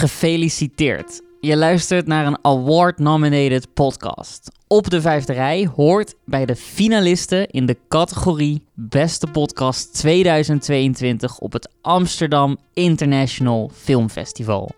Gefeliciteerd. Je luistert naar een award-nominated podcast. Op de vijfde rij hoort bij de finalisten in de categorie Beste Podcast 2022 op het Amsterdam International Film Festival.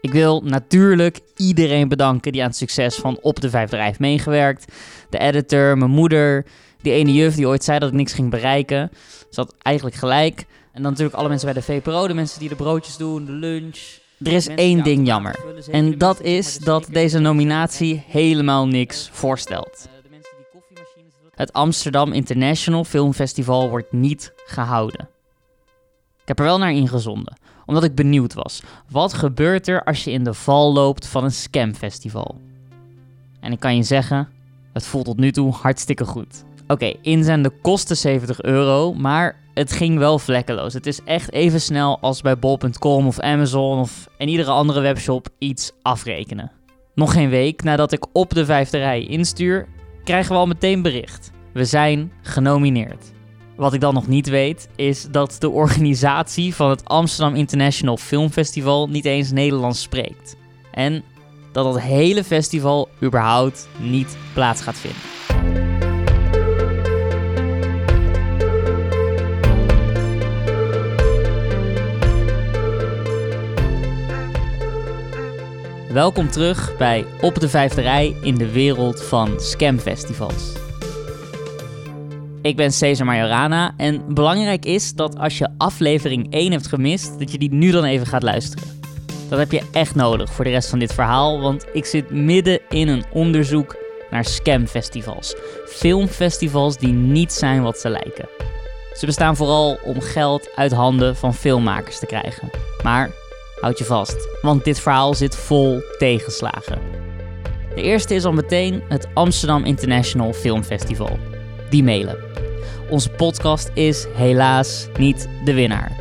Ik wil natuurlijk iedereen bedanken die aan het succes van Op de Vijfde Rij heeft meegewerkt. De editor, mijn moeder, die ene juf die ooit zei dat ik niks ging bereiken. Ze had eigenlijk gelijk. En dan natuurlijk alle mensen bij de VPRO, de mensen die de broodjes doen, de lunch. Er is één ding jammer. En dat is dat deze nominatie helemaal niks voorstelt. Het Amsterdam International Film Festival wordt niet gehouden. Ik heb er wel naar ingezonden, omdat ik benieuwd was. Wat gebeurt er als je in de val loopt van een scamfestival? En ik kan je zeggen, het voelt tot nu toe hartstikke goed. Oké, inzenden kostte 70 euro, maar het ging wel vlekkeloos. Het is echt even snel als bij bol.com of Amazon of en iedere andere webshop iets afrekenen. Nog geen week nadat ik op de vijfde rij instuur, krijgen we al meteen bericht. We zijn genomineerd. Wat ik dan nog niet weet, is dat de organisatie van het Amsterdam International Film Festival niet eens Nederlands spreekt. En dat het hele festival überhaupt niet plaats gaat vinden. Welkom terug bij Op de Vijfde Rij in de wereld van scamfestivals. Ik ben Cesar Majorana en belangrijk is dat als je aflevering 1 hebt gemist, dat je die nu dan even gaat luisteren. Dat heb je echt nodig voor de rest van dit verhaal, want ik zit midden in een onderzoek naar scamfestivals. Filmfestivals die niet zijn wat ze lijken. Ze bestaan vooral om geld uit handen van filmmakers te krijgen. Maar houd je vast, want dit verhaal zit vol tegenslagen. De eerste is al meteen het Amsterdam International Film Festival. Die mailen. Onze podcast is helaas niet de winnaar.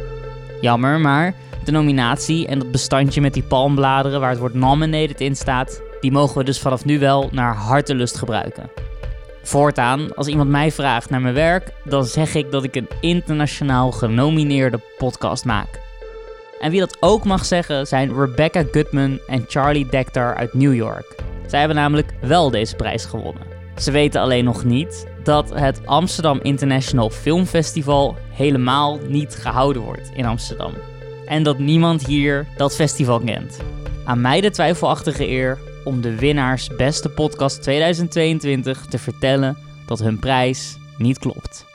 Jammer, maar de nominatie en dat bestandje met die palmbladeren waar het woord nominated in staat, die mogen we dus vanaf nu wel naar hartelust gebruiken. Voortaan, als iemand mij vraagt naar mijn werk, dan zeg ik dat ik een internationaal genomineerde podcast maak. En wie dat ook mag zeggen zijn Rebecca Goodman en Charlie Dectar uit New York. Zij hebben namelijk wel deze prijs gewonnen. Ze weten alleen nog niet dat het Amsterdam International Film Festival helemaal niet gehouden wordt in Amsterdam. En dat niemand hier dat festival kent. Aan mij de twijfelachtige eer om de winnaars Beste Podcast 2022 te vertellen dat hun prijs niet klopt.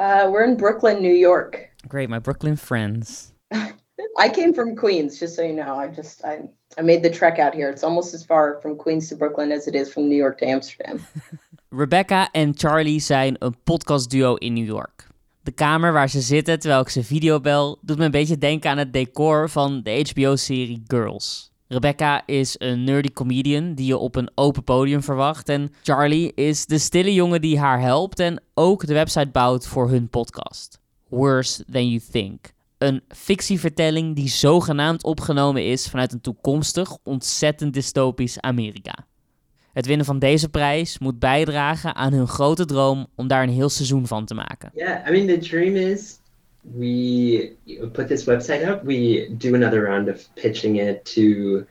Uh, we're in Brooklyn, New York. Great, my Brooklyn friends. I came from Queens, just so you know. I just I I made the trek out here. It's almost as far from Queens to Brooklyn as it is from New York to Amsterdam. Rebecca en Charlie zijn een podcastduo in New York. De kamer waar ze zitten terwijl ik ze videobel doet me een beetje denken aan het decor van de HBO-serie Girls. Rebecca is een nerdy comedian die je op een open podium verwacht. En Charlie is de stille jongen die haar helpt en ook de website bouwt voor hun podcast. Worse Than You Think. Een fictievertelling die zogenaamd opgenomen is vanuit een toekomstig, ontzettend dystopisch Amerika. Het winnen van deze prijs moet bijdragen aan hun grote droom om daar een heel seizoen van te maken. Yeah, I mean, the dream is we put this website up, we do another round of pitching it to,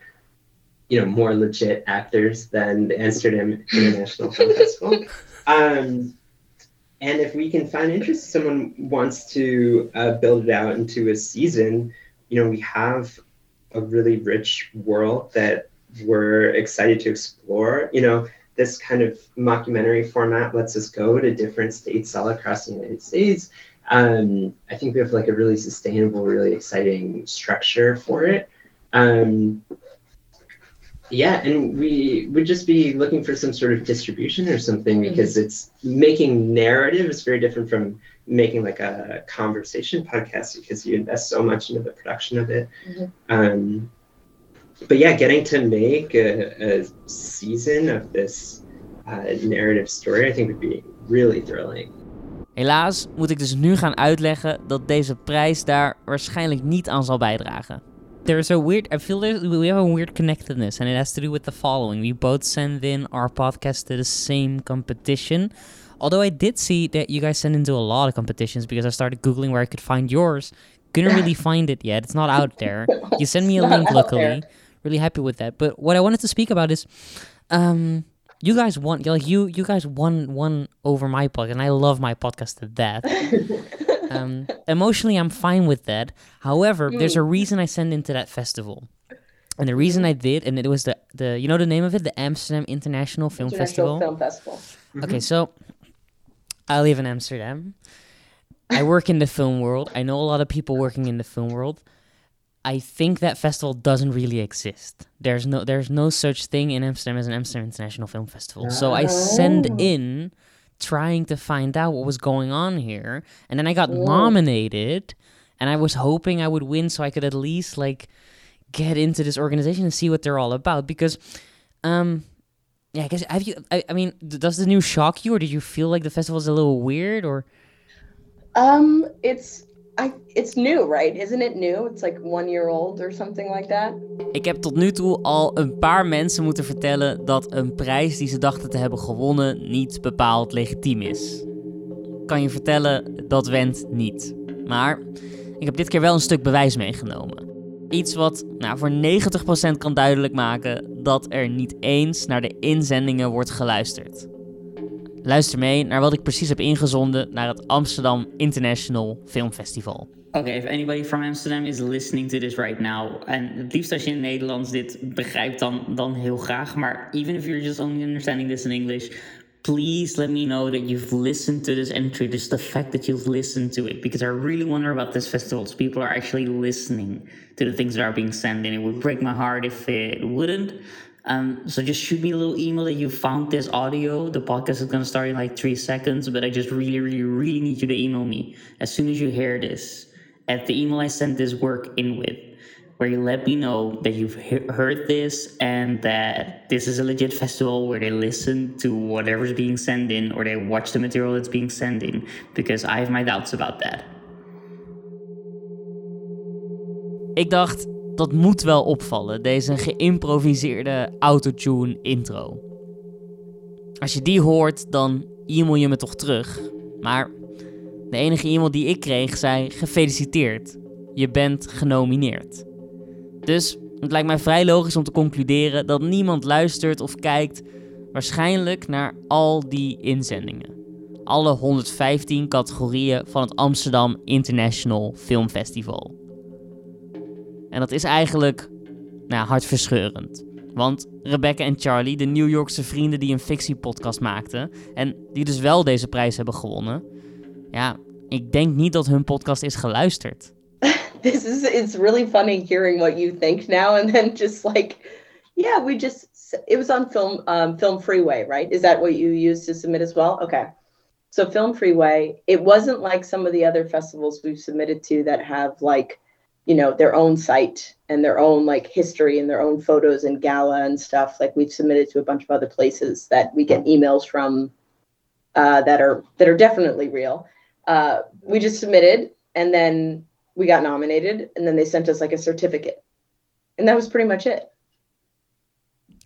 you know, more legit actors than the Amsterdam International Film Festival. Um, and if we can find interest, someone wants to uh, build it out into a season, you know, we have a really rich world that we're excited to explore. You know, this kind of mockumentary format lets us go to different states all across the United States. Um, I think we have like a really sustainable, really exciting structure for it. Um, yeah, and we would just be looking for some sort of distribution or something because it's making narrative is very different from making like a conversation podcast because you invest so much into the production of it. Um, but yeah, getting to make a, a season of this uh, narrative story, I think would be really thrilling. Helaas moet ik dus nu gaan uitleggen dat deze prijs daar waarschijnlijk niet aan zal bijdragen. There's a weird, I feel we have a weird connectedness, and it has to do with the following. We both send in our podcast to the same competition. Although I did see that you guys send into a lot of competitions because I started Googling where I could find yours. couldn't really find it yet. It's not out there. You send me a link, luckily. there. Really happy with that. But what I wanted to speak about is, um, you guys won. Like you, you guys won won over my podcast, and I love my podcast to death. um, emotionally, I'm fine with that. However, there's a reason I sent into that festival. And the reason I did, and it was the, the you know the name of it, the Amsterdam International Film International Festival. Film Festival. Okay, so I live in Amsterdam. I work in the film world. I know a lot of people working in the film world. I think that festival doesn't really exist. There's no there's no such thing in Amsterdam as an Amsterdam International Film Festival. So I send Oh. in trying to find out what was going on here, and then I got Whoa. nominated, and I was hoping I would win so I could at least like get into this organization and see what they're all about because um yeah, I guess have you? I, I mean, does the news shock you, or did you feel like the festival is a little weird, or Um, it's I it's new, right? Isn't it new? It's like one year old or something like that. Ik heb tot nu toe al een paar mensen moeten vertellen dat een prijs die ze dachten te hebben gewonnen niet bepaald legitiem is. Kan je vertellen, dat went niet. Maar ik heb dit keer wel een stuk bewijs meegenomen. Iets wat nou, voor 90% kan duidelijk maken dat er niet eens naar de inzendingen wordt geluisterd. Luister mee naar wat ik precies heb ingezonden naar het Amsterdam International Film Festival. Okay, if anybody from Amsterdam is listening to this right now, en het liefst als je in Nederlands dit begrijpt, dan, dan heel graag. Maar even if you're just only understanding this in English, please let me know that you've listened to this entry, just the fact that you've listened to it, because I really wonder about this festival. So people are actually listening to the things that are being sent in. It would break my heart if it wouldn't. Um, so just shoot me a little email that you found this audio. The podcast is gonna start in like three seconds, but I just really, really, really need you to email me as soon as you hear this at the email I sent this work in with, where you let me know that you've he- heard this and that this is a legit festival where they listen to whatever's being sent in or they watch the material that's being sent in, because I have my doubts about that. Ik dacht, dat moet wel opvallen, deze geïmproviseerde autotune intro. Als je die hoort, dan e-mail je me toch terug. Maar de enige e-mail die ik kreeg zei: gefeliciteerd, je bent genomineerd. Dus het lijkt mij vrij logisch om te concluderen dat niemand luistert of kijkt, waarschijnlijk naar al die inzendingen. Alle 115 categorieën van het Amsterdam International Film Festival. En dat is eigenlijk nou, hartverscheurend. Want Rebecca en Charlie, de New Yorkse vrienden die een fictiepodcast maakten... en die dus wel deze prijs hebben gewonnen... ja, ik denk niet dat hun podcast is geluisterd. This is it's really funny hearing what you think now and then just like yeah, we just it was on film um film freeway, right? Is that what you used to submit as well? Okay. So film freeway, it wasn't like some of the other festivals we've submitted to that have like you know their own site and their own like history and their own photos and gala and stuff like we've submitted to a bunch of other places that we get emails from uh, that are that are definitely real uh, we just submitted and then we got nominated and then they sent us like a certificate and that was pretty much it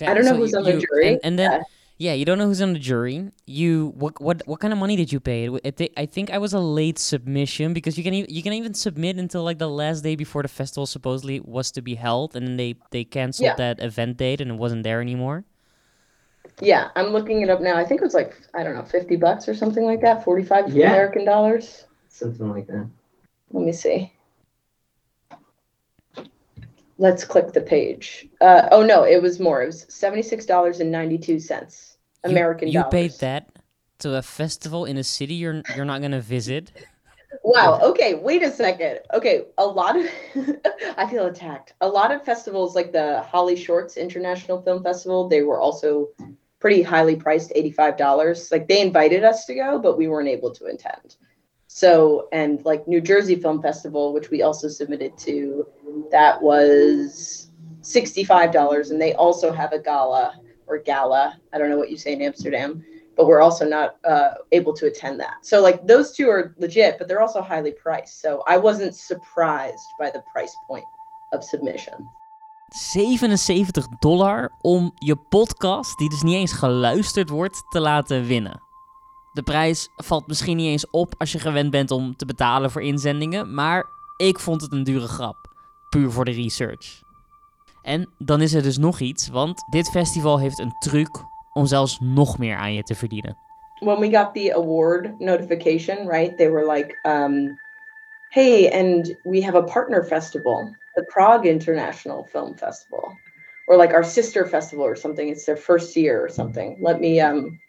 I don't know so who's you- on the jury. And, and then, Yeah. Yeah, you don't know who's on the jury. You what what what kind of money did you pay? It- it- I think I was a late submission because you can even, you can even submit until like the last day before the festival supposedly was to be held, and then they they canceled Yeah. that event date and it wasn't there anymore. yeah i'm looking it up now i think it was like i don't know 50 bucks or something like that 45 Yeah. american dollars Something like that. let me see let's click the page uh, oh no it was more it was $76.92 You- american you, dollars paid that to a festival in a city you're you're not gonna visit. Wow. Okay. Wait a second. Okay. A lot of, I feel attacked. A lot of festivals, like the Holly Shorts International Film Festival, they were also pretty highly priced $85. Like they invited us to go, but we weren't able to attend. So, and like New Jersey Film Festival, which we also submitted to, that was $65. And they also have a gala or gala. I don't know what you say in Amsterdam but we're also not uh, able to attend that. So like those two are legit, but they're also highly priced. So I wasn't surprised by the price point of submission. 77 dollar om je podcast, die dus niet eens geluisterd wordt, te laten winnen. De prijs valt misschien niet eens op als je gewend bent om te betalen voor inzendingen, maar Ik vond het een dure grap. Puur voor de research. En dan is er dus nog iets, want dit festival heeft een truc om zelfs nog meer aan je te verdienen. When we got the award notification, right, they were like, um, hey, and we have a partner festival, the Prague International Film Festival. Or like our sister festival or something. It's their first year or something. Let me um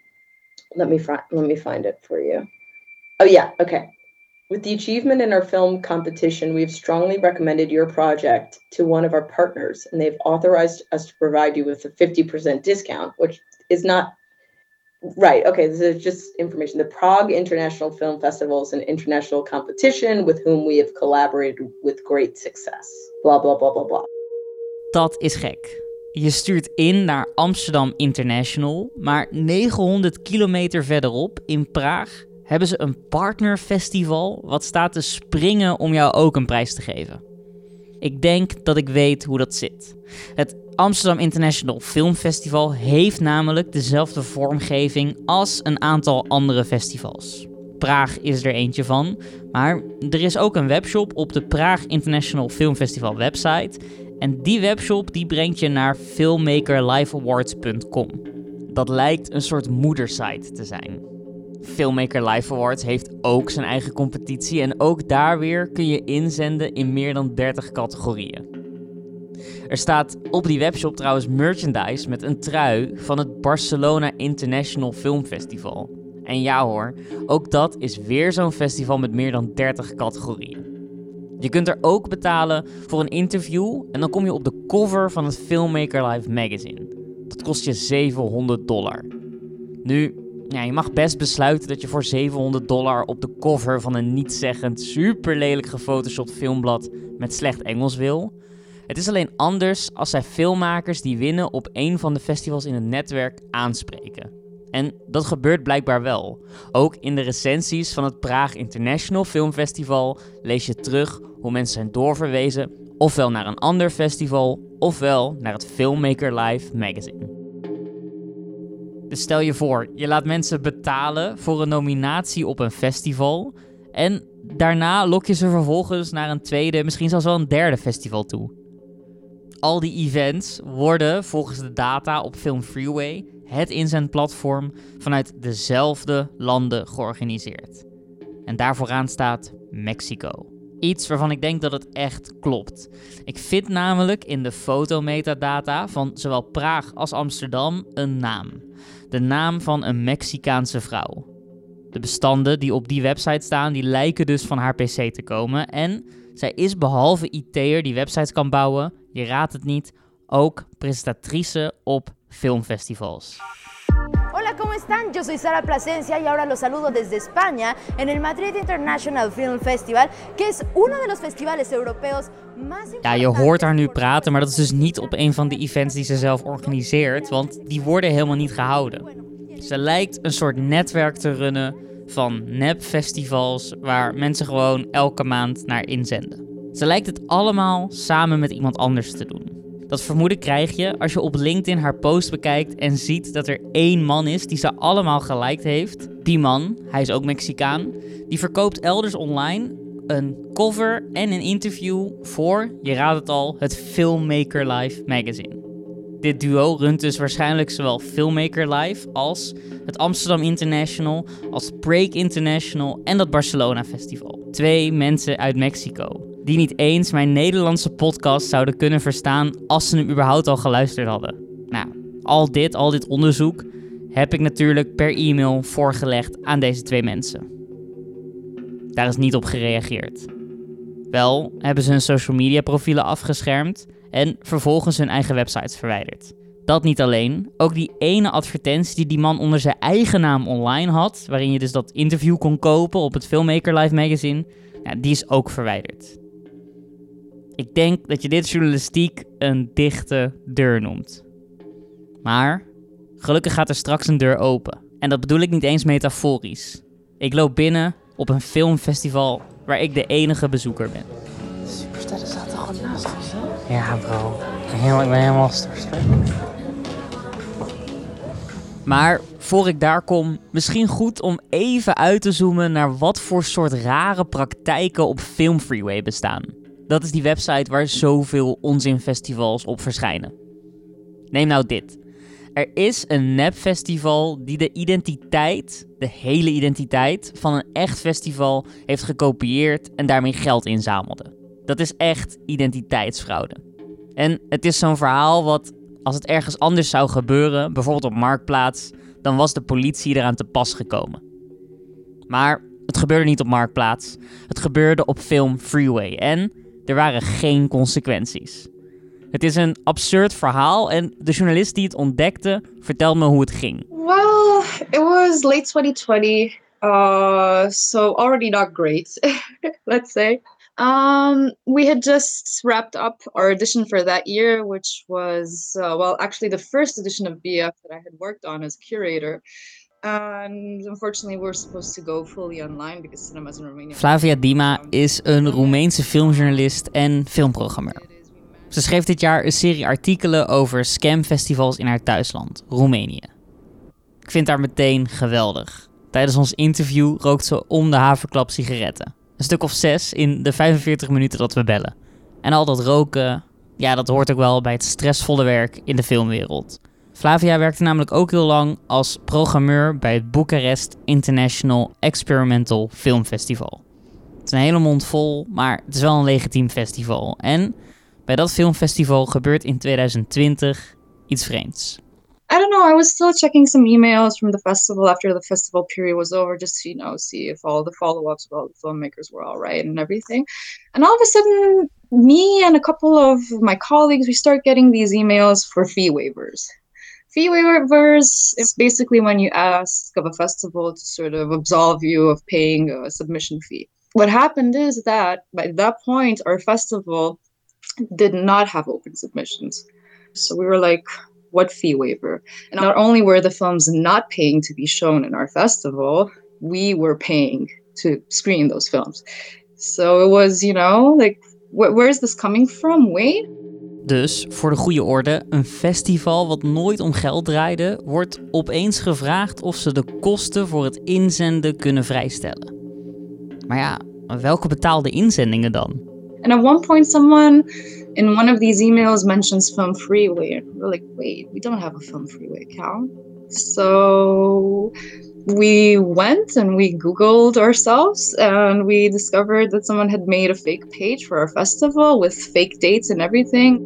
let me find let me find it for you. Oh yeah, okay. With the achievement in our film competition, we have strongly recommended your project to one of our partners, and they've authorized us to provide you with a 50% discount, which is not right. Okay, this is just information. The Prague International Film Festival is an international competition with whom we have collaborated with great success. Blah, blah, blah, blah, blah. Dat is gek. Je stuurt in naar Amsterdam International, maar 900 kilometer verderop in Praag hebben ze een partnerfestival wat staat te springen om jou ook een prijs te geven. Ik denk dat ik weet hoe dat zit. Het Amsterdam International Film Festival heeft namelijk dezelfde vormgeving als een aantal andere festivals. Praag is er eentje van, maar er is ook een webshop op de Praag International Film Festival website en die webshop die brengt je naar filmmakerliveawards.com. Dat lijkt een soort moedersite te zijn. Filmmaker Live Awards heeft ook zijn eigen competitie en ook daar weer kun je inzenden in meer dan 30 categorieën. Er staat op die webshop trouwens merchandise met een trui van het Barcelona International Film Festival. En ja hoor, ook dat is weer zo'n festival met meer dan 30 categorieën. Je kunt er ook betalen voor een interview en dan kom je op de cover van het Filmmaker Live magazine. Dat kost je 700 dollar. Nu, ja, je mag best besluiten dat je voor 700 dollar op de cover van een nietzeggend, super lelijk gefotoshopt filmblad met slecht Engels wil. Het is alleen anders als zij filmmakers die winnen op een van de festivals in het netwerk aanspreken. En dat gebeurt blijkbaar wel. Ook in de recensies van het Praag International Film Festival lees je terug hoe mensen zijn doorverwezen ofwel naar een ander festival ofwel naar het Filmmaker Live magazine. Dus stel je voor, je laat mensen betalen voor een nominatie op een festival en daarna lok je ze vervolgens naar een tweede, misschien zelfs wel een derde festival toe. Al die events worden volgens de data op Film Freeway, het inzendplatform, vanuit dezelfde landen georganiseerd. En daar vooraan staat Mexico. Iets waarvan ik denk dat het echt klopt. Ik vind namelijk in de fotometadata van zowel Praag als Amsterdam een naam. De naam van een Mexicaanse vrouw. De bestanden die op die website staan, die lijken dus van haar PC te komen. En zij is behalve IT'er die websites kan bouwen, je raadt het niet, ook presentatrice op filmfestivals. Hola, ¿cómo están? Yo soy Sara Plasencia y ahora los saludo desde España en el Madrid International Film Festival, que es uno de los festivales europeos más Ja, je hoort haar nu praten, maar dat is dus niet op een van de events die ze zelf organiseert, want die worden helemaal niet gehouden. Ze lijkt een soort netwerk te runnen van nepfestivals waar mensen gewoon elke maand naar inzenden. Ze lijkt het allemaal samen met iemand anders te doen. Dat vermoeden krijg je als je op LinkedIn haar post bekijkt en ziet dat er één man is die ze allemaal geliked heeft. Die man, hij is ook Mexicaan, die verkoopt elders online een cover en een interview voor, je raadt het al, het Filmmaker Live magazine. Dit duo runt dus waarschijnlijk zowel Filmmaker Live als het Amsterdam International, als Break International en dat Barcelona Festival. Twee mensen uit Mexico, die niet eens mijn Nederlandse podcast zouden kunnen verstaan als ze hem überhaupt al geluisterd hadden. Nou, al dit, al dit onderzoek heb ik natuurlijk per e-mail voorgelegd aan deze twee mensen. Daar is niet op gereageerd. Wel hebben ze hun social media profielen afgeschermd en vervolgens hun eigen websites verwijderd. Dat niet alleen, ook die ene advertentie die die man onder zijn eigen naam online had, waarin je dus dat interview kon kopen op het Filmmaker Live magazine, ja, die is ook verwijderd. Ik denk dat je dit journalistiek een dichte deur noemt. Maar gelukkig gaat er straks een deur open. En dat bedoel ik niet eens metaforisch. Ik loop binnen op een filmfestival waar ik de enige bezoeker ben. Supersterren Ja, bro. Ik ben helemaal starstruck. Maar voor ik daar kom, misschien goed om even uit te zoomen naar wat voor soort rare praktijken op Film Freeway bestaan. Dat is die website waar zoveel onzinfestivals op verschijnen. Neem nou dit. Er is een nepfestival die de identiteit, de hele identiteit van een echt festival heeft gekopieerd en daarmee geld inzamelde. Dat is echt identiteitsfraude. En het is zo'n verhaal wat, als het ergens anders zou gebeuren, bijvoorbeeld op Marktplaats, dan was de politie eraan te pas gekomen. Maar het gebeurde niet op Marktplaats. Het gebeurde op Film Freeway en er waren geen consequenties. Het is een absurd verhaal en de journalist die het ontdekte vertelt me hoe het ging. Well, it was late 2020, uh, so already not great, let's say. Um, we had just wrapped up our edition for that year, which was, uh, well, actually the first edition of BF that I had worked on as curator. And unfortunately, we're supposed to go fully online because cinemas in Romania. Flavia Dima is een Roemeense filmjournalist en filmprogrammeur. Ze schreef dit jaar een serie artikelen over scamfestivals in haar thuisland, Roemenië. Ik vind haar meteen geweldig. Tijdens ons interview rookt ze om de haverklap sigaretten. Een stuk of zes in de 45 minuten dat we bellen. En al dat roken, ja, dat hoort ook wel bij het stressvolle werk in de filmwereld. Flavia werkte namelijk ook heel lang als programmeur bij het Bucharest International Experimental Film Festival. Het is een hele mond vol, maar het is wel een legitiem festival. En bij dat filmfestival gebeurt in 2020 iets vreemds. I don't know. I was still checking some emails from the festival after the festival period was over, just to you know see if all the follow-ups with all the filmmakers were all right and everything. And all of a sudden, me and a couple of my colleagues we start getting these emails for fee waivers. Fee waivers is basically when you ask of a festival to sort of absolve you of paying a submission fee. What happened is that by that point, our festival did not have open submissions. So we were like, what fee waiver? And not only were the films not paying to be shown in our festival, we were paying to screen those films. So it was, you know, like, wh- where's this coming from? Wait. Dus, voor de goede orde, een festival wat nooit om geld draaide, wordt opeens gevraagd of ze de kosten voor het inzenden kunnen vrijstellen. Maar ja, welke betaalde inzendingen dan? And at one point, someone in one of these emails mentions Film Freeway. And we're like, wait, we don't have a Film Freeway account. So we went and we Googled ourselves and we discovered that someone had made a fake page for our festival with fake dates and everything.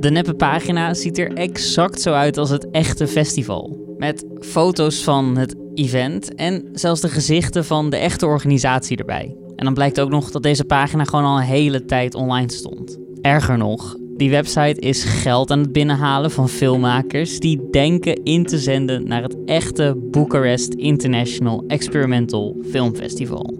De neppe pagina ziet er exact zo uit als het echte festival. Met foto's van het event en zelfs de gezichten van de echte organisatie erbij. En dan blijkt ook nog dat deze pagina gewoon al een hele tijd online stond. Erger nog, die website is geld aan het binnenhalen van filmmakers die denken in te zenden naar het echte Bucharest International Experimental Film Festival.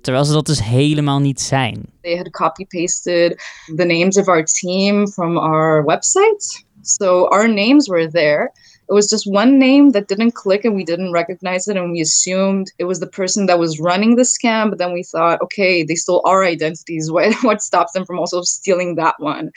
Terwijl ze dat dus helemaal niet zijn. They had copy-pasted the names of our team from our website. So our names were there. It was just one name that didn't click and we didn't recognize it and we assumed it was the person that was running the scam, but then we thought, okay, they stole our identities. What what stops them from also stealing that one?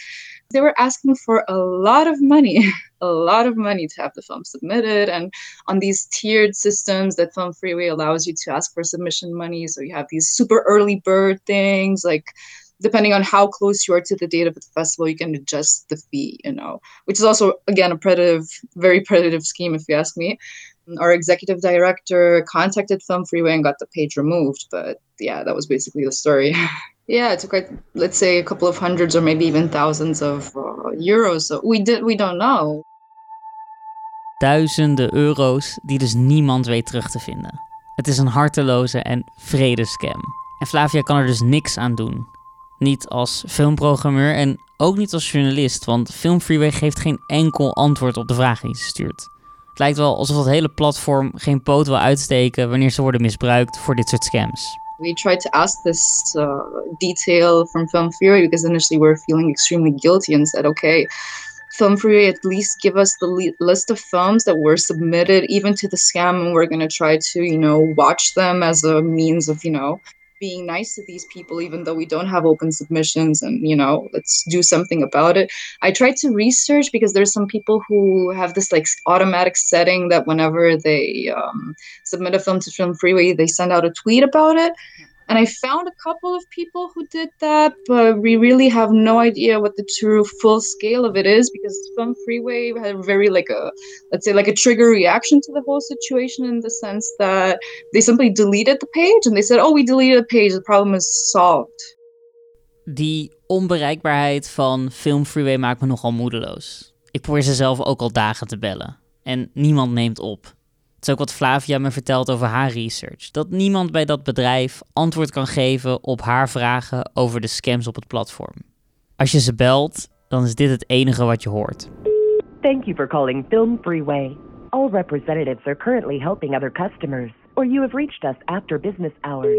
They were asking for a lot of money, a lot of money to have the film submitted. And on these tiered systems that Film Freeway allows you to ask for submission money. So you have these super early bird things like depending on how close you are to the date of the festival, you can adjust the fee, you know, which is also, again, a predative, very predative scheme, if you ask me. Our executive director contacted Film Freeway and got the page removed. But yeah, that was basically the story. yeah, it took like, let's say a couple of hundreds or maybe even thousands of uh, euros. So we did, we don't know. Duizenden euro's die dus niemand weet terug te vinden. Het is een harteloze en vrede scam. En Flavia kan er dus niks aan doen. Niet als filmprogrammeur en ook niet als journalist, want Film Freeway geeft geen enkel antwoord op de vragen die ze stuurt. Het lijkt wel alsof dat hele platform geen poot wil uitsteken wanneer ze worden misbruikt voor dit soort scams. We tried to ask this uh, detail from Film Freeway because initially we were feeling extremely guilty and said, okay, Film Freeway, at least give us the li- list of films that were submitted even to the scam, and we're going to try to, you know, watch them as a means of, you know, being nice to these people even though we don't have open submissions and you know let's do something about it. I tried to research because there's some people who have this like automatic setting that whenever they um, submit a film to film freeway they send out a tweet about it and I found a couple of people who did that, but we really have no idea what the true full scale of it is because Film Freeway had a very like a let's say like a trigger reaction to the whole situation in the sense that they simply deleted the page and they said, "Oh, we deleted the page. The problem is solved." Die onbereikbaarheid van Film Freeway maakt me nogal moedeloos. Ik probeer ze zelf ook al dagen te bellen en niemand neemt op. Het is ook wat Flavia me vertelt over haar research. Dat niemand bij dat bedrijf antwoord kan geven op haar vragen over de scams op het platform. Als je ze belt, dan is dit het enige wat je hoort. Thank you for calling Film Freeway. All representatives are currently helping other customers, or you have reached us after business hours.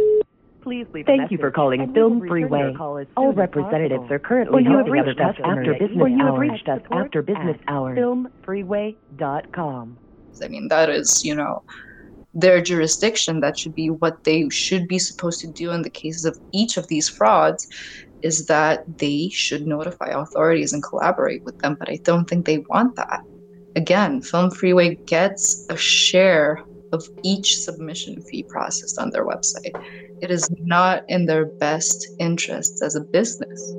Please leave Thank you for calling Film Freeway. All representatives are currently helping other customers, after business or you have reached us after business hours. Filmfreeway.com. I mean, that is, you know, their jurisdiction. That should be what they should be supposed to do in the cases of each of these frauds is that they should notify authorities and collaborate with them. But I don't think they want that. Again, Film Freeway gets a share of each submission fee processed on their website. It is not in their best interests as a business.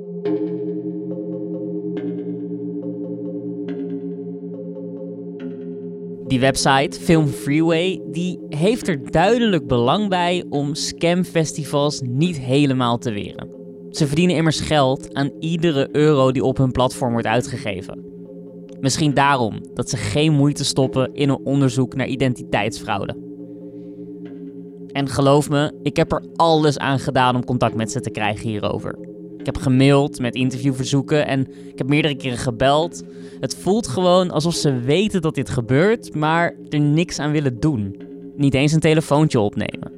Die website, Film Freeway, die heeft er duidelijk belang bij om scamfestivals niet helemaal te weren. Ze verdienen immers geld aan iedere euro die op hun platform wordt uitgegeven. Misschien daarom dat ze geen moeite stoppen in een onderzoek naar identiteitsfraude. En geloof me, ik heb er alles aan gedaan om contact met ze te krijgen hierover. Ik heb gemaild met interviewverzoeken en ik heb meerdere keren gebeld. Het voelt gewoon alsof ze weten dat dit gebeurt, maar er niks aan willen doen. Niet eens een telefoontje opnemen.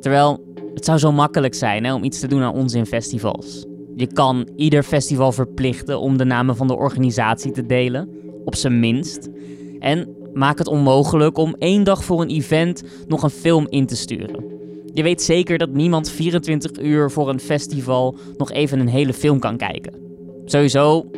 Terwijl het zou zo makkelijk zijn hè, om iets te doen aan onzinfestivals. Je kan ieder festival verplichten om de namen van de organisatie te delen, op zijn minst. En maak het onmogelijk om één dag voor een event nog een film in te sturen. Je weet zeker dat niemand 24 uur voor een festival nog even een hele film kan kijken. Sowieso,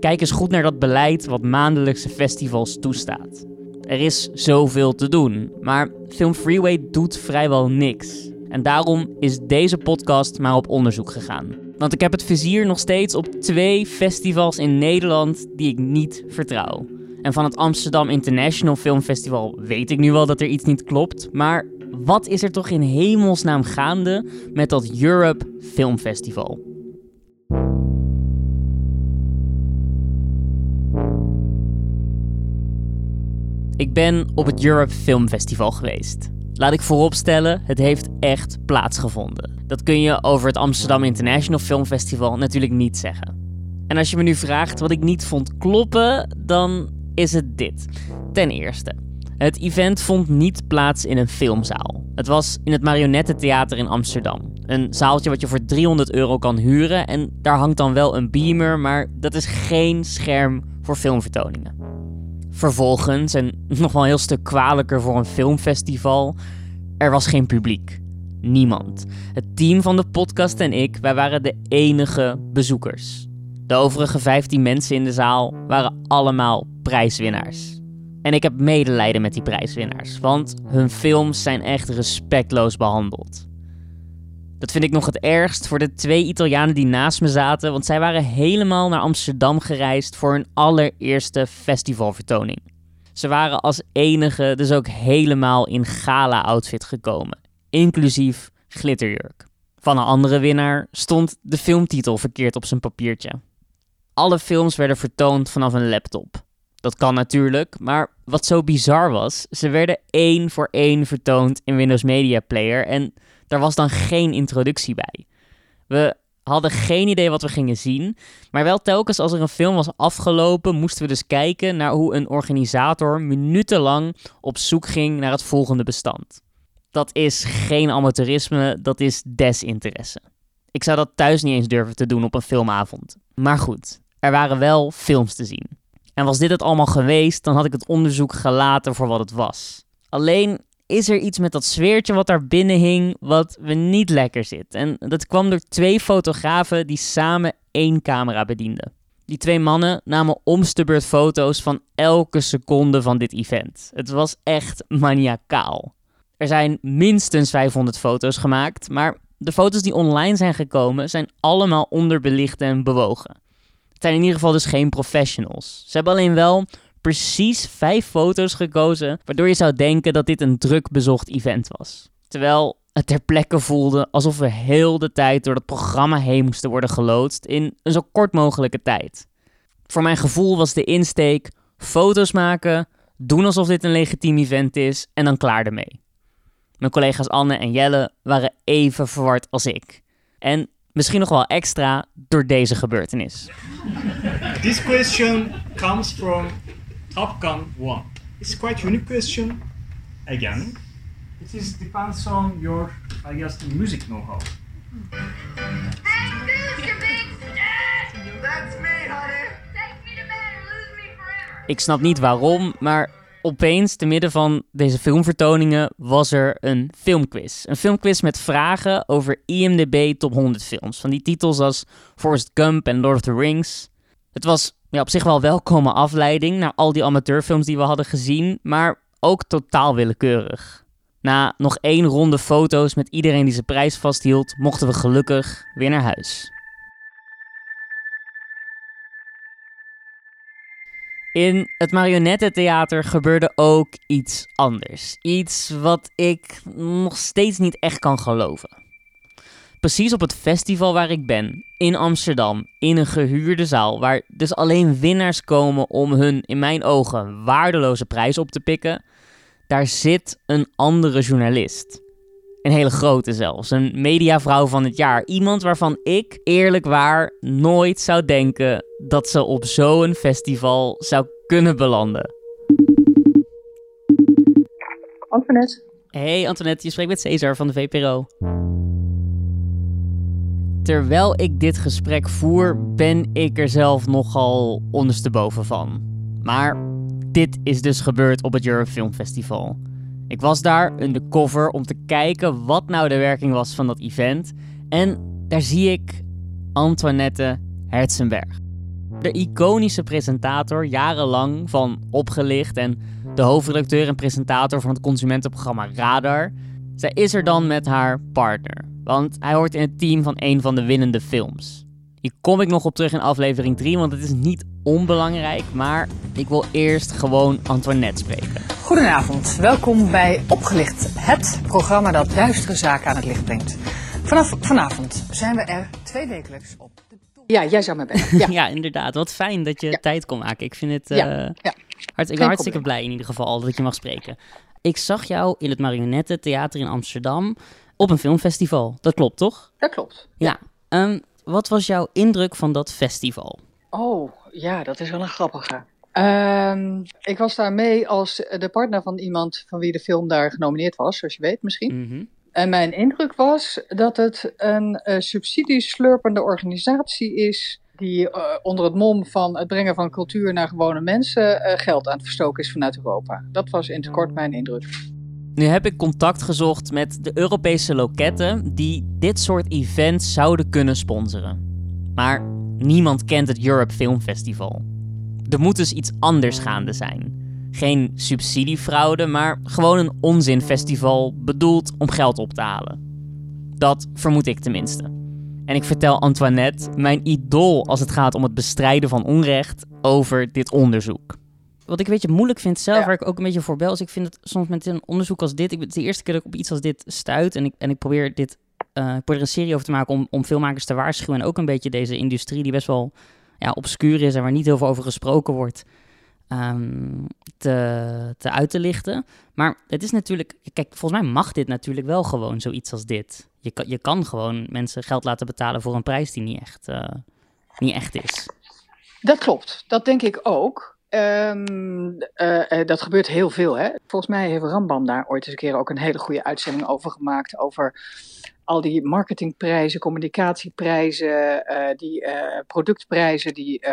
kijk eens goed naar dat beleid wat maandelijkse festivals toestaat. Er is zoveel te doen, maar Film Freeway doet vrijwel niks. En daarom is deze podcast maar op onderzoek gegaan. Want ik heb het vizier nog steeds op twee festivals in Nederland die ik niet vertrouw. En van het Amsterdam International Film Festival weet ik nu wel dat er iets niet klopt, maar wat is er toch in hemelsnaam gaande met dat Europe Film Festival? Ik ben op het Europe Film Festival geweest. Laat ik vooropstellen, het heeft echt plaatsgevonden. Dat kun je over het Amsterdam International Film Festival natuurlijk niet zeggen. En als je me nu vraagt wat ik niet vond kloppen, dan is het dit. Ten eerste, het event vond niet plaats in een filmzaal. Het was in het Marionettentheater in Amsterdam. Een zaaltje wat je voor 300 euro kan huren en daar hangt dan wel een beamer, maar dat is geen scherm voor filmvertoningen. Vervolgens, en nog wel een heel stuk kwalijker voor een filmfestival, er was geen publiek. Niemand. Het team van de podcast en ik, wij waren de enige bezoekers. De overige 15 mensen in de zaal waren allemaal prijswinnaars. En ik heb medelijden met die prijswinnaars, want hun films zijn echt respectloos behandeld. Dat vind ik nog het ergst voor de twee Italianen die naast me zaten, want zij waren helemaal naar Amsterdam gereisd voor hun allereerste festivalvertoning. Ze waren als enige dus ook helemaal in gala-outfit gekomen, inclusief glitterjurk. Van een andere winnaar stond de filmtitel verkeerd op zijn papiertje. Alle films werden vertoond vanaf een laptop. Dat kan natuurlijk, maar wat zo bizar was, ze werden één voor één vertoond in Windows Media Player en daar was dan geen introductie bij. We hadden geen idee wat we gingen zien, maar wel telkens als er een film was afgelopen, moesten we dus kijken naar hoe een organisator minutenlang op zoek ging naar het volgende bestand. Dat is geen amateurisme, dat is desinteresse. Ik zou dat thuis niet eens durven te doen op een filmavond. Maar goed, er waren wel films te zien. En was dit het allemaal geweest, dan had ik het onderzoek gelaten voor wat het was. Alleen, is er iets met dat sfeertje wat daar binnen hing wat we niet lekker zit. En dat kwam door twee fotografen die samen één camera bedienden. Die twee mannen namen omste beurt foto's van elke seconde van dit event. Het was echt maniakaal. Er zijn minstens 500 foto's gemaakt, maar de foto's die online zijn gekomen zijn allemaal onderbelicht en bewogen. Het zijn in ieder geval dus geen professionals. Ze hebben alleen wel precies vijf foto's gekozen, waardoor je zou denken dat dit een druk bezocht event was. Terwijl het ter plekke voelde alsof we heel de tijd door het programma heen moesten worden geloodst in een zo kort mogelijke tijd. Voor mijn gevoel was de insteek foto's maken, doen alsof dit een legitiem event is en dan klaar ermee. Mijn collega's Anne en Jelle waren even verward als ik. En misschien nog wel extra door deze gebeurtenis. This question comes from Top Gun 1. It's quite unique question. Again, it is depends on your, I guess, music know-how. Ik snap niet waarom, maar opeens, te midden van deze filmvertoningen, was er een filmquiz. Een filmquiz met vragen over IMDb top 100 films. Van die titels als Forrest Gump en Lord of the Rings. Het was ja, op zich wel welkome afleiding naar al die amateurfilms die we hadden gezien, maar ook totaal willekeurig. Na nog één ronde foto's met iedereen die zijn prijs vasthield, mochten we gelukkig weer naar huis. In het marionettentheater gebeurde ook iets anders. Iets wat ik nog steeds niet echt kan geloven. Precies op het festival waar ik ben, in Amsterdam, in een gehuurde zaal, waar dus alleen winnaars komen om hun, in mijn ogen, waardeloze prijs op te pikken, daar zit een andere journalist. Een hele grote zelfs. Een mediavrouw van het jaar. Iemand waarvan ik eerlijk waar nooit zou denken dat ze op zo'n festival zou kunnen belanden. Antoinette. Hey Antoinette, je spreekt met Cesar van de VPRO. Terwijl ik dit gesprek voer, ben ik er zelf nogal ondersteboven van. Maar dit is dus gebeurd op het Eurofilm Festival. Ik was daar undercover om te kijken wat nou de werking was van dat event. En daar zie ik Antoinette Herzenberg. De iconische presentator, jarenlang van Opgelicht en de hoofdredacteur en presentator van het consumentenprogramma Radar. Zij is er dan met haar partner, want hij hoort in het team van een van de winnende films. Hier kom ik nog op terug in aflevering 3, want het is niet onbelangrijk, maar ik wil eerst gewoon Antoinette spreken. Goedenavond, welkom bij Opgelicht, het programma dat duistere zaken aan het licht brengt. Vanaf vanavond zijn we er twee wekelijks op. Ja, jij zou me bellen. Ja. Ja, inderdaad. Wat fijn dat je Ja. tijd kon maken. Ik vind het Ja, eh, ja. hart, ik ben hartstikke blij in ieder geval dat ik je mag spreken. Ik zag jou in het Marionette Theater in Amsterdam op een filmfestival. Dat klopt, toch? Dat klopt. Ja. Ehm, wat was jouw indruk van dat festival? Oh, ja, dat is wel een grappige. Ehm, ik was daar mee als de partner van iemand van wie de film daar genomineerd was, zoals je weet misschien. Mhm. En mijn indruk was dat het een eh, subsidieslurpende organisatie is die eh, onder het mom van het brengen van cultuur naar gewone mensen eh, geld aan het verstoken is vanuit Europa. Dat was in het kort mijn indruk. Nu heb ik contact gezocht met de Europese loketten die dit soort events zouden kunnen sponsoren. Maar niemand kent het Europe Film Festival. Er moet dus iets anders gaande zijn. Geen subsidiefraude, maar gewoon een onzinfestival bedoeld om geld op te halen. Dat vermoed ik tenminste. En ik vertel Antoinette, mijn idool als het gaat om het bestrijden van onrecht, over dit onderzoek. Wat ik een beetje moeilijk vind zelf, Ja. waar ik ook een beetje voor bel, is ik vind het soms met een onderzoek als dit, ik, is de eerste keer dat ik op iets als dit stuit en ik, en ik probeer dit, eh, ik probeer er een serie over te maken om, om filmmakers te waarschuwen en ook een beetje deze industrie die best wel ja, obscuur is en waar niet heel veel over gesproken wordt, ehm, te, te uit te lichten. Maar het is natuurlijk, kijk, volgens mij mag dit natuurlijk wel gewoon zoiets als dit. Je kan, je kan gewoon mensen geld laten betalen voor een prijs die niet echt, eh, niet echt is. Dat klopt, dat denk ik ook. Ehm, eh, eh, dat gebeurt heel veel. Hè? Volgens mij heeft Rambam daar ooit eens een keer ook een hele goede uitzending over gemaakt. Over al die marketingprijzen, communicatieprijzen, eh, die productprijzen die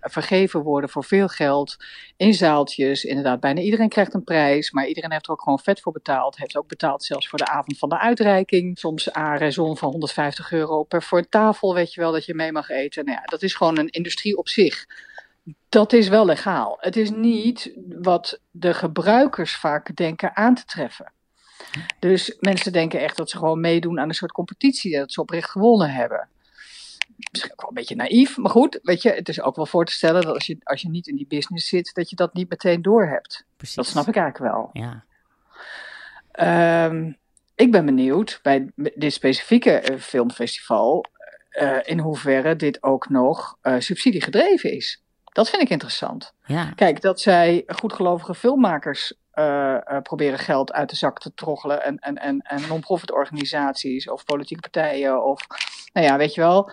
vergeven worden voor veel geld in zaaltjes. Inderdaad, bijna iedereen krijgt een prijs, maar iedereen heeft er ook gewoon vet voor betaald. Heeft ook betaald zelfs voor de avond van de uitreiking. Soms aan raison van 150 euro per voor tafel, weet je wel, dat je mee mag eten. Nou ja, dat is gewoon een industrie op zich. Dat is wel legaal. Het is niet wat de gebruikers vaak denken aan te treffen. Dus mensen denken echt dat ze gewoon meedoen aan een soort competitie, dat ze oprecht gewonnen hebben. Misschien ook wel een beetje naïef, maar goed, weet je, het is ook wel voor te stellen dat als je, als je niet in die business zit, dat je dat niet meteen doorhebt. Precies. Dat snap ik eigenlijk wel. Ja. Ehm, ik ben benieuwd bij dit specifieke eh, filmfestival eh, in hoeverre dit ook nog uh, subsidiegedreven is. Dat vind ik interessant. Ja. Kijk, dat zij goedgelovige filmmakers uh, uh, proberen geld uit de zak te troggelen. En, en, en, en non-profit organisaties of politieke partijen. Of, nou ja, weet je wel. Oké,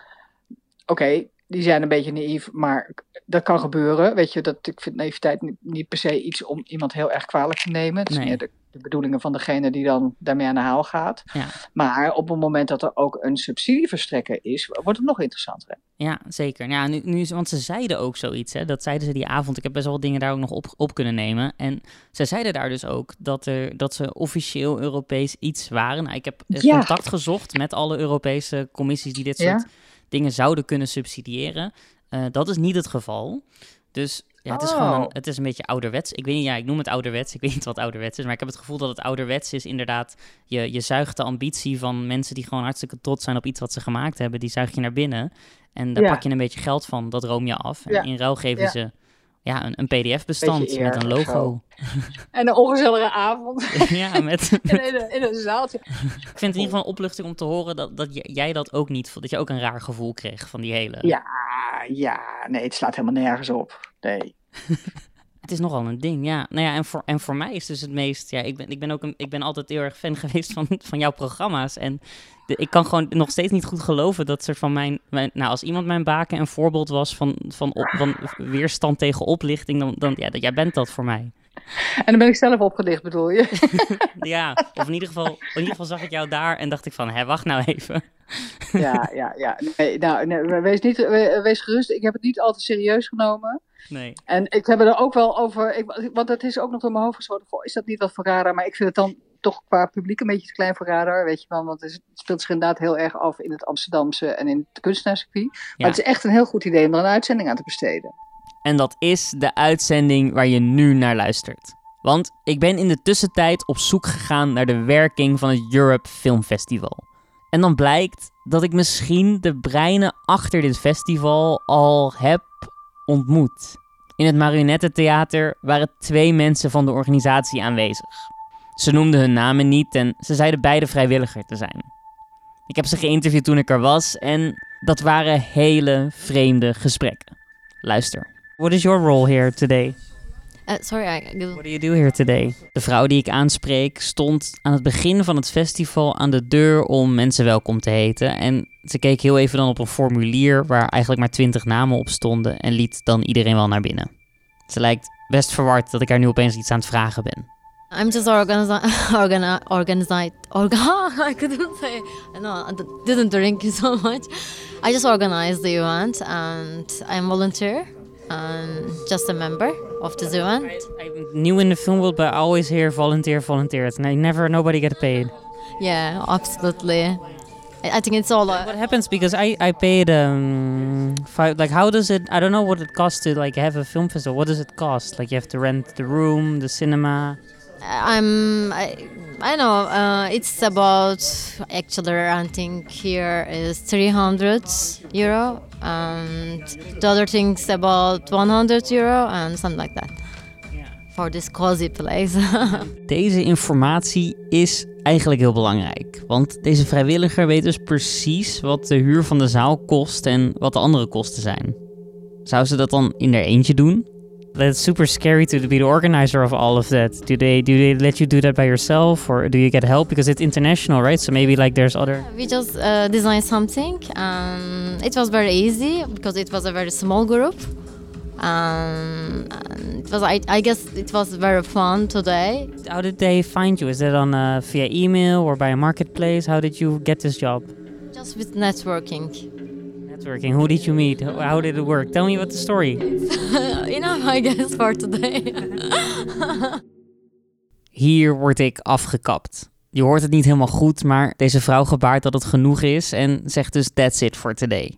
okay, die zijn een beetje naïef, maar dat kan gebeuren. Weet je, dat, ik vind naïviteit niet, niet per se iets om iemand heel erg kwalijk te nemen. Het is Nee. meer de, de bedoelingen van degene die dan daarmee aan de haal gaat. Ja. Maar op het moment dat er ook een subsidieverstrekker is, wordt het nog interessanter. Ja, zeker. Ja, nu, nu, want ze zeiden ook zoiets, hè. Dat zeiden ze die avond. Ik heb best wel wat dingen daar ook nog op, op kunnen nemen. En ze zeiden daar dus ook dat, er, dat ze officieel Europees iets waren. Nou, ik heb Ja. contact gezocht met alle Europese commissies die dit Ja. soort dingen zouden kunnen subsidiëren. Eh, dat is niet het geval. Dus ja, het is gewoon een, Oh. het is een beetje ouderwets. Ik weet niet, ja, ik noem het ouderwets. Ik weet niet wat ouderwets is, maar ik heb het gevoel dat het ouderwets is inderdaad. Je, je zuigt de ambitie van mensen die gewoon hartstikke trots zijn op iets wat ze gemaakt hebben. Die zuig je naar binnen. En daar Ja. pak je een beetje geld van. Dat room je af. En Ja. in ruil geven Ja. ze ja, een, een pdf-bestand met een logo. En een ongezellige avond ja, met, in, een, in een zaaltje. ik vind het in ieder geval een opluchting om te horen dat, dat jij dat ook niet. Dat je ook een raar gevoel kreeg van die hele... Ja, ja, nee, het slaat helemaal nergens op. Nee. Het is nogal een ding, ja. Nou ja, en voor, en voor mij is dus het meest... Ja, ik ben, ik ben, ook een, ik ben altijd heel erg fan geweest van, van jouw programma's. En de- ik kan gewoon nog steeds niet goed geloven dat soort van mijn... mijn nou, als iemand mijn baken een voorbeeld was van, van, op, van weerstand tegen oplichting... Dan, dan ja, dat, jij bent dat voor mij. En dan ben ik zelf opgedicht, bedoel je? Ja, of in ieder, geval, in ieder geval zag ik jou daar en dacht ik van... Hé, wacht nou even. ja, ja, ja. Nee, nou, nee, wees, niet, we- wees gerust. Ik heb het niet al te serieus genomen. Nee. En ik heb er ook wel over, ik, want het is ook nog door mijn hoofd geschoten. Is dat niet wat voor radar? Maar ik vind het dan toch qua publiek een beetje te klein voor radar. Weet je wel, want het, speelt zich inderdaad heel erg af in het Amsterdamse en in het kunstenaarscircuit. Maar Ja. het is echt een heel goed idee om er een uitzending aan te besteden. En dat is de uitzending waar je nu naar luistert. Want ik ben in de tussentijd op zoek gegaan naar de werking van het Europe Film Festival. En dan blijkt dat ik misschien de breinen achter dit festival al heb ontmoet. In het Marionettentheater waren twee mensen van de organisatie aanwezig. Ze noemden hun namen niet en ze zeiden beide vrijwilliger te zijn. Ik heb ze geïnterviewd toen ik er was en dat waren hele vreemde gesprekken. Luister. What is your role here today? Uh, sorry, I, What do you do here today? De vrouw die ik aanspreek stond aan het begin van het festival aan de deur om mensen welkom te heten. En ze keek heel even dan op een formulier waar eigenlijk maar twintig namen op stonden en liet dan iedereen wel naar binnen. Ze lijkt best verward dat ik haar nu opeens iets aan het vragen ben. I'm just organize, organize, organize, orga. I couldn't say. No, I didn't drink so much. I just organized the event, and I'm volunteer and just a member of the event. I'm new in the film world, but I always hear volunteer, volunteer. And I never, nobody get paid. Yeah, absolutely. I, I think it's all. Uh, What happens because I I paid um five like how does it I don't know what it costs to like have a film festival. What does it cost? Like you have to rent the room, the cinema. I'm. I, I know. Uh, it's about actually renting here is 300 euro, and the other thing's about 100 euro and something like that. For this cozy place. Deze informatie is eigenlijk heel belangrijk, want deze vrijwilliger weet dus precies wat de huur van de zaal kost en wat de andere kosten zijn. Zou ze dat dan in haar eentje doen? That's super scary to be the organizer of all of that. Do they do they let you do that by yourself or do you get help because it's international, right? So maybe like there's other we just uh, designed something, and it was very easy because it was a very small group. Um, and it was, I, I guess, it was very fun today. How did they find you? Is it on uh, via email or by a marketplace? How did you get this job? Just with networking. Networking. Who did you meet? How- did it work? Tell me about the story. Enough, I guess, for today. Hier word ik afgekapt. Je hoort het niet helemaal goed, maar deze vrouw gebaart dat het genoeg is en zegt dus that's it for today.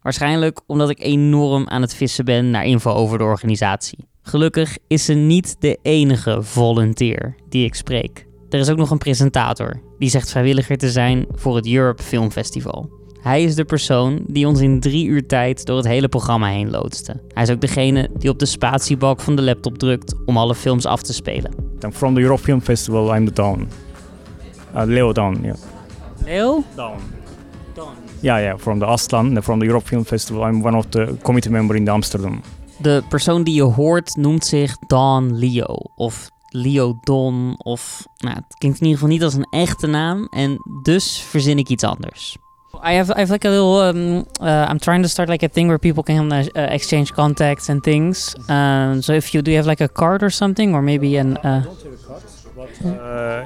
Waarschijnlijk omdat ik enorm aan het vissen ben naar info over de organisatie. Gelukkig is ze niet de enige volunteer die ik spreek. Er is ook nog een presentator die zegt vrijwilliger te zijn voor het Europe Film Festival. Hij is de persoon die ons in drie uur tijd door het hele programma heen loodste. Hij is ook degene die op de spatiebalk van de laptop drukt om alle films af te spelen. I'm from the Europe Film Festival. I'm the Dawn. Uh, Leo Dawn, yeah. Leo? Dawn. Yeah, yeah, from the Aslan, from the Europe Film Festival. I'm one of the committee member in Amsterdam. De persoon die je hoort noemt zich Don Leo of Leo Don of nou, het klinkt in ieder geval niet als een echte naam en dus verzin ik iets anders. I have I have like a little um, uh, I'm trying to start like a thing where people can uh, uh, exchange contacts and things. Um, so if you do you have like a card or something or maybe an uh, Uh,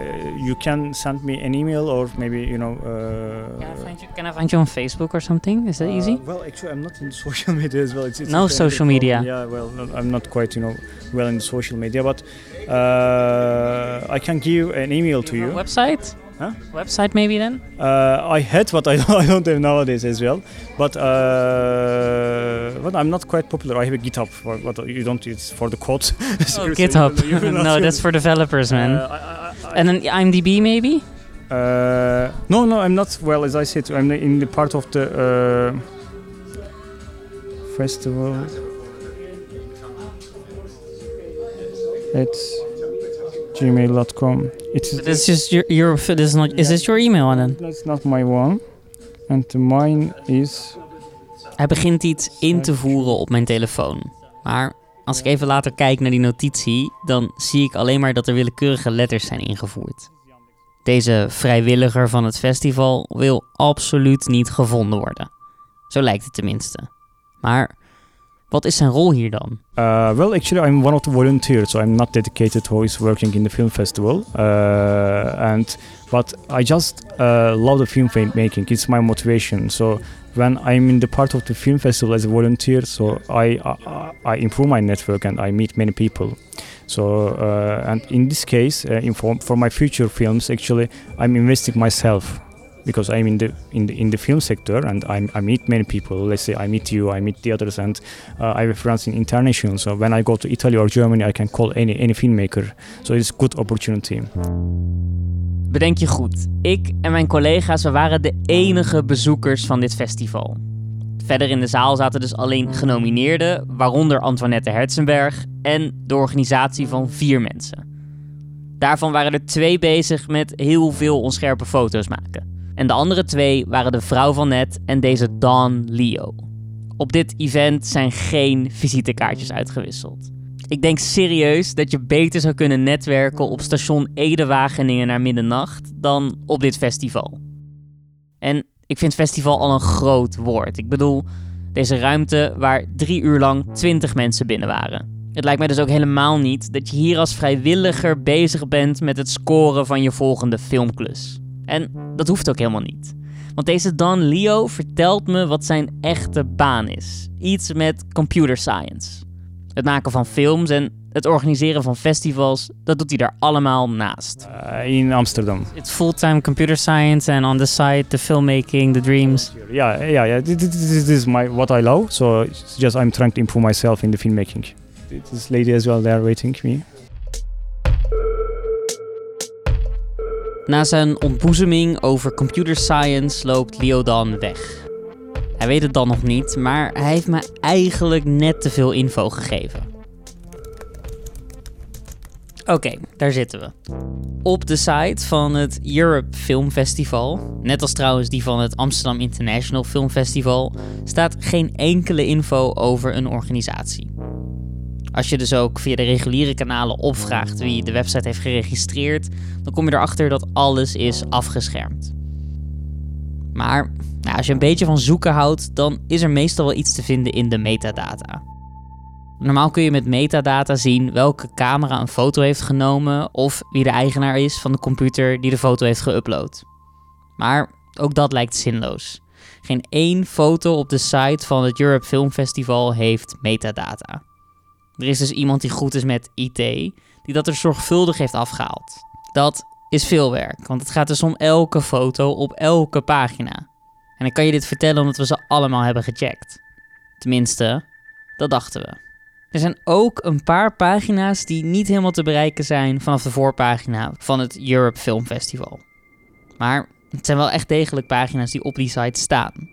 you can send me an email or maybe you know. Uh, can, I find you, can I find you on Facebook or something? Is that easy? Uh, well, actually, I'm not in social media as well. It's, it's No social a media. problem. Yeah, well, no, I'm not quite you know well in social media, but uh, I can give an email to you. Website? Huh? Website maybe then? Uh, I had, but I don't, I don't have nowadays as well. But uh, but I'm not quite popular. I have a GitHub, for, but you don't. It's for the code. Oh, GitHub. will- you will not no, that's for developers, man. Uh, I- I- and then IMDb maybe? Uh, no, no, I'm not. Well, as I said, I'm in the part of the uh, festival. It's gmail.com. It's But it's just your your this is not is this your email then? That's not my one. And mine is. Hij begint iets in te voeren op mijn telefoon. Maar als ik even later kijk naar die notitie, dan zie ik alleen maar dat er willekeurige letters zijn ingevoerd. Deze vrijwilliger van het festival wil absoluut niet gevonden worden. Zo lijkt het tenminste. Maar wat is zijn rol hier dan? Uh, well, actually, I'm one of the volunteers, so I'm not dedicated is working in the film festival. Uh, and but I just uh, love the film making. It's my motivation. So when I'm in the part of the film festival as a volunteer, so I I, I improve my network and I meet many people. So and in this case, in for, for my future films, actually, I'm investing myself because I'm in the in the in the film sector and I'm, I meet many people. Let's say I meet you, I meet the others, and uh, I have friends in international. So when I go to Italy or Germany, I can call any any filmmaker. So it's a good opportunity. Bedenk je goed, ik en mijn collega's we waren de enige bezoekers van dit festival. Verder in de zaal zaten dus alleen genomineerden, waaronder Antoinette Herzenberg en de organisatie van vier mensen. Daarvan waren er twee bezig met heel veel onscherpe foto's maken. En de andere twee waren de vrouw van net en deze Dawn Leo. Op dit event zijn geen visitekaartjes uitgewisseld. Ik denk serieus dat je beter zou kunnen netwerken op station Ede-Wageningen naar middernacht dan op dit festival. En ik vind festival al een groot woord. Ik bedoel, deze ruimte waar drie uur lang twintig mensen binnen waren. Het lijkt mij dus ook helemaal niet dat je hier als vrijwilliger bezig bent met het scoren van je volgende filmklus. En dat hoeft ook helemaal niet. Want deze Don Leo vertelt me wat zijn echte baan is. Iets met computer science. Het maken van films en het organiseren van festivals, dat doet hij daar allemaal naast. Uh, in Amsterdam. It's full-time computer science and on the side the filmmaking, the dreams. Yeah, yeah, yeah. This, is my what I love. So it's just I'm trying to improve myself in the filmmaking. This lady as well, there waiting me. Na zijn ontboezeming over computer science loopt Leo dan weg. Hij weet het dan nog niet, maar hij heeft me eigenlijk net te veel info gegeven. Oké, daar zitten we. Op de site van het Europe Film Festival, net als trouwens die van het Amsterdam International Film Festival, staat geen enkele info over een organisatie. Als je dus ook via de reguliere kanalen opvraagt wie de website heeft geregistreerd, dan kom je erachter dat alles is afgeschermd. Maar nou, als je een beetje van zoeken houdt, dan is er meestal wel iets te vinden in de metadata. Normaal kun je met metadata zien welke camera een foto heeft genomen of wie de eigenaar is van de computer die de foto heeft geüpload. Maar ook dat lijkt zinloos. Geen één foto op de site van het Europe Film Festival heeft metadata. Er is dus iemand die goed is met IT, die dat er zorgvuldig heeft afgehaald. Dat is veel werk, want het gaat dus om elke foto op elke pagina. En ik kan je dit vertellen omdat we ze allemaal hebben gecheckt. Tenminste, dat dachten we. Er zijn ook een paar pagina's die niet helemaal te bereiken zijn vanaf de voorpagina van het Europe Film Festival. Maar het zijn wel echt degelijk pagina's die op die site staan.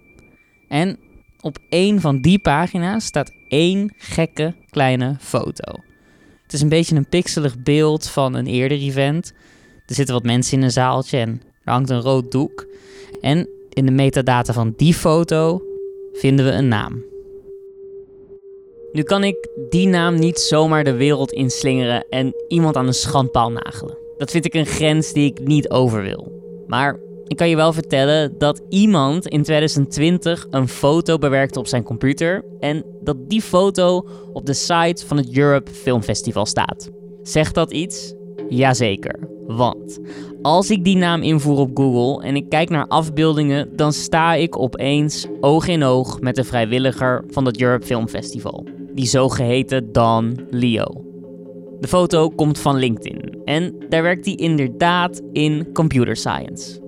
En op één van die pagina's staat één gekke kleine foto. Het is een beetje een pixelig beeld van een eerder event. Er zitten wat mensen in een zaaltje en er hangt een rood doek. En in de metadata van die foto vinden we een naam. Nu kan ik die naam niet zomaar de wereld inslingeren en iemand aan een schandpaal nagelen. Dat vind ik een grens die ik niet over wil. Maar ik kan je wel vertellen dat iemand in 2020 een foto bewerkte op zijn computer en dat die foto op de site van het Europe Film Festival staat. Zegt dat iets? Jazeker. Want als ik die naam invoer op Google en ik kijk naar afbeeldingen, dan sta ik opeens oog in oog met de vrijwilliger van het Europe Film Festival. Die zogeheten Don Leo. De foto komt van LinkedIn en daar werkt hij inderdaad in computer science.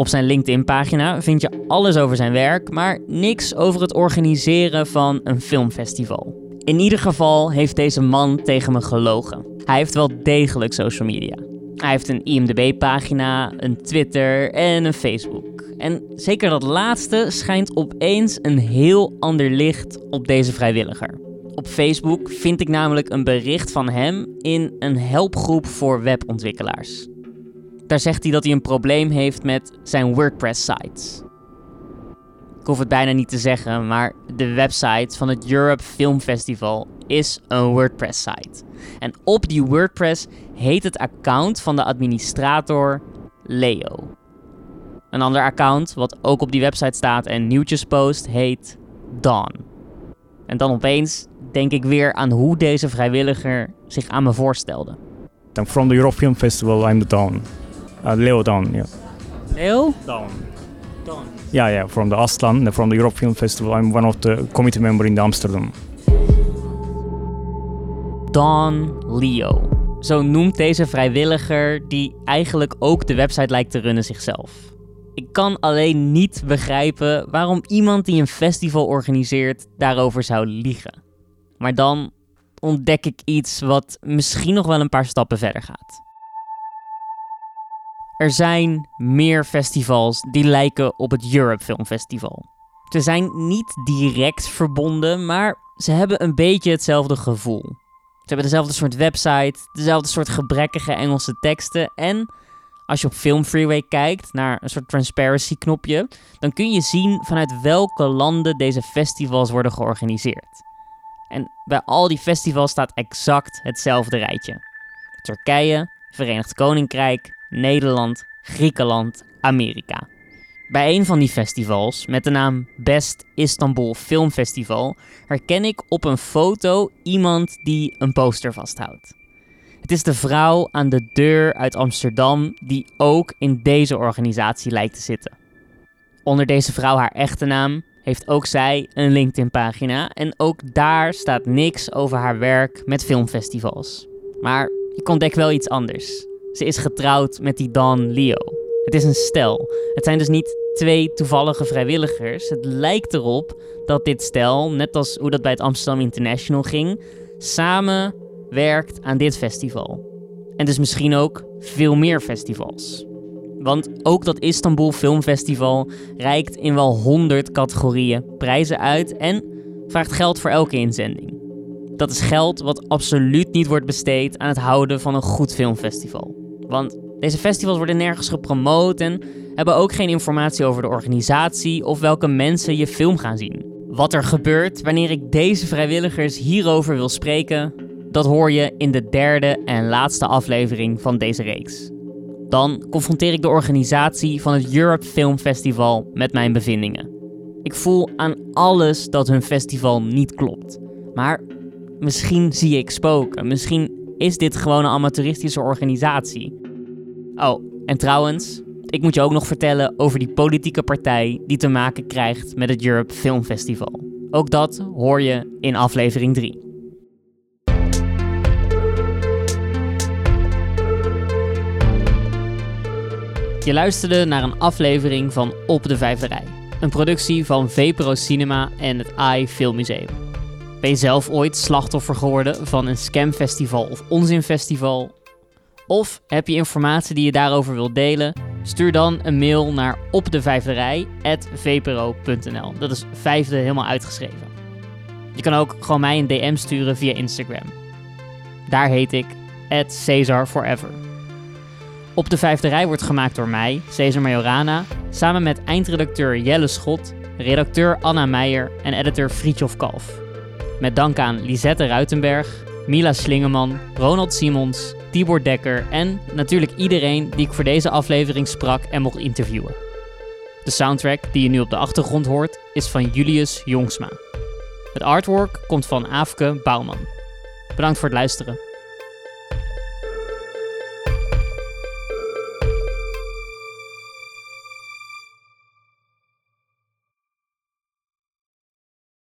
Op zijn LinkedIn-pagina vind je alles over zijn werk, maar niks over het organiseren van een filmfestival. In ieder geval heeft deze man tegen me gelogen. Hij heeft wel degelijk social media. Hij heeft een IMDb-pagina, een Twitter en een Facebook. En zeker dat laatste schijnt opeens een heel ander licht op deze vrijwilliger. Op Facebook vind ik namelijk een bericht van hem in een helpgroep voor webontwikkelaars. Daar zegt hij dat hij een probleem heeft met zijn WordPress-sites. Ik hoef het bijna niet te zeggen, maar de website van het Europe Film Festival is een WordPress-site. En op die WordPress heet het account van de administrator Leo. Een ander account, wat ook op die website staat en nieuwtjes post, heet Dawn. En dan opeens denk ik weer aan hoe deze vrijwilliger zich aan me voorstelde. I'm from the Europe Film Festival. I'm the Dawn. Uh, Leo Dawn, yeah. Leo? Dawn. Dawn. Yeah, yeah, from the Aslan, from the Europe Film Festival. I'm one of the committee member in Amsterdam. Dawn Leo. Zo noemt deze vrijwilliger, die eigenlijk ook de website lijkt te runnen, zichzelf. Ik kan alleen niet begrijpen waarom iemand die een festival organiseert daarover zou liegen. Maar dan ontdek ik iets wat misschien nog wel een paar stappen verder gaat. Er zijn meer festivals die lijken op het Europe Film Festival. Ze zijn niet direct verbonden, maar ze hebben een beetje hetzelfde gevoel. Ze hebben dezelfde soort website, dezelfde soort gebrekkige Engelse teksten en als je op Film Freeway kijkt naar een soort transparency knopje, dan kun je zien vanuit welke landen deze festivals worden georganiseerd. En bij al die festivals staat exact hetzelfde rijtje. Turkije, Verenigd Koninkrijk, Nederland, Griekenland, Amerika. Bij een van die festivals, met de naam Best Istanbul Film Festival, herken ik op een foto iemand die een poster vasthoudt. Het is de vrouw aan de deur uit Amsterdam die ook in deze organisatie lijkt te zitten. Onder deze vrouw haar echte naam heeft ook zij een LinkedIn-pagina en ook daar staat niks over haar werk met filmfestivals. Maar ik ontdek wel iets anders. Ze is getrouwd met die Don Leo. Het is een stel. Het zijn dus niet twee toevallige vrijwilligers. Het lijkt erop dat dit stel, net als hoe dat bij het Amsterdam International ging, samen werkt aan dit festival. En dus misschien ook veel meer festivals. Want ook dat Istanbul Filmfestival reikt in wel 100 categorieën prijzen uit en vraagt geld voor elke inzending. Dat is geld wat absoluut niet wordt besteed aan het houden van een goed filmfestival. Want deze festivals worden nergens gepromoot en hebben ook geen informatie over de organisatie of welke mensen je film gaan zien. Wat er gebeurt wanneer ik deze vrijwilligers hierover wil spreken, dat hoor je in de derde en laatste aflevering van deze reeks. Dan confronteer ik de organisatie van het Europe Film Festival met mijn bevindingen. Ik voel aan alles dat hun festival niet klopt. Maar misschien zie ik spoken. Misschien is dit gewoon een amateuristische organisatie. Oh, en trouwens, ik moet je ook nog vertellen over die politieke partij die te maken krijgt met het Europe Film Festival. Ook dat hoor je in aflevering 3. Je luisterde naar een aflevering van Op de Vijfde Rij. Een productie van VPRO Cinema en het AI Filmmuseum. Ben je zelf ooit slachtoffer geworden van een scamfestival of onzinfestival? Of heb je informatie die je daarover wilt delen? Stuur dan een mail naar opdevijfderij.vpro.nl. Dat is vijfde helemaal uitgeschreven. Je kan ook gewoon mij een DM sturen via Instagram. Daar heet ik Cesar Forever. Op de vijfde rij wordt gemaakt door mij, Cesar Majorana, samen met eindredacteur Jelle Schot, redacteur Anna Meijer en editor Friedjof Kalf. Met dank aan Lisette Ruitenberg, Mila Slingeman, Ronald Simons, Tibor Dekker en natuurlijk iedereen die ik voor deze aflevering sprak en mocht interviewen. De soundtrack die je nu op de achtergrond hoort is van Julius Jongsma. Het artwork komt van Aafke Bouwman. Bedankt voor het luisteren.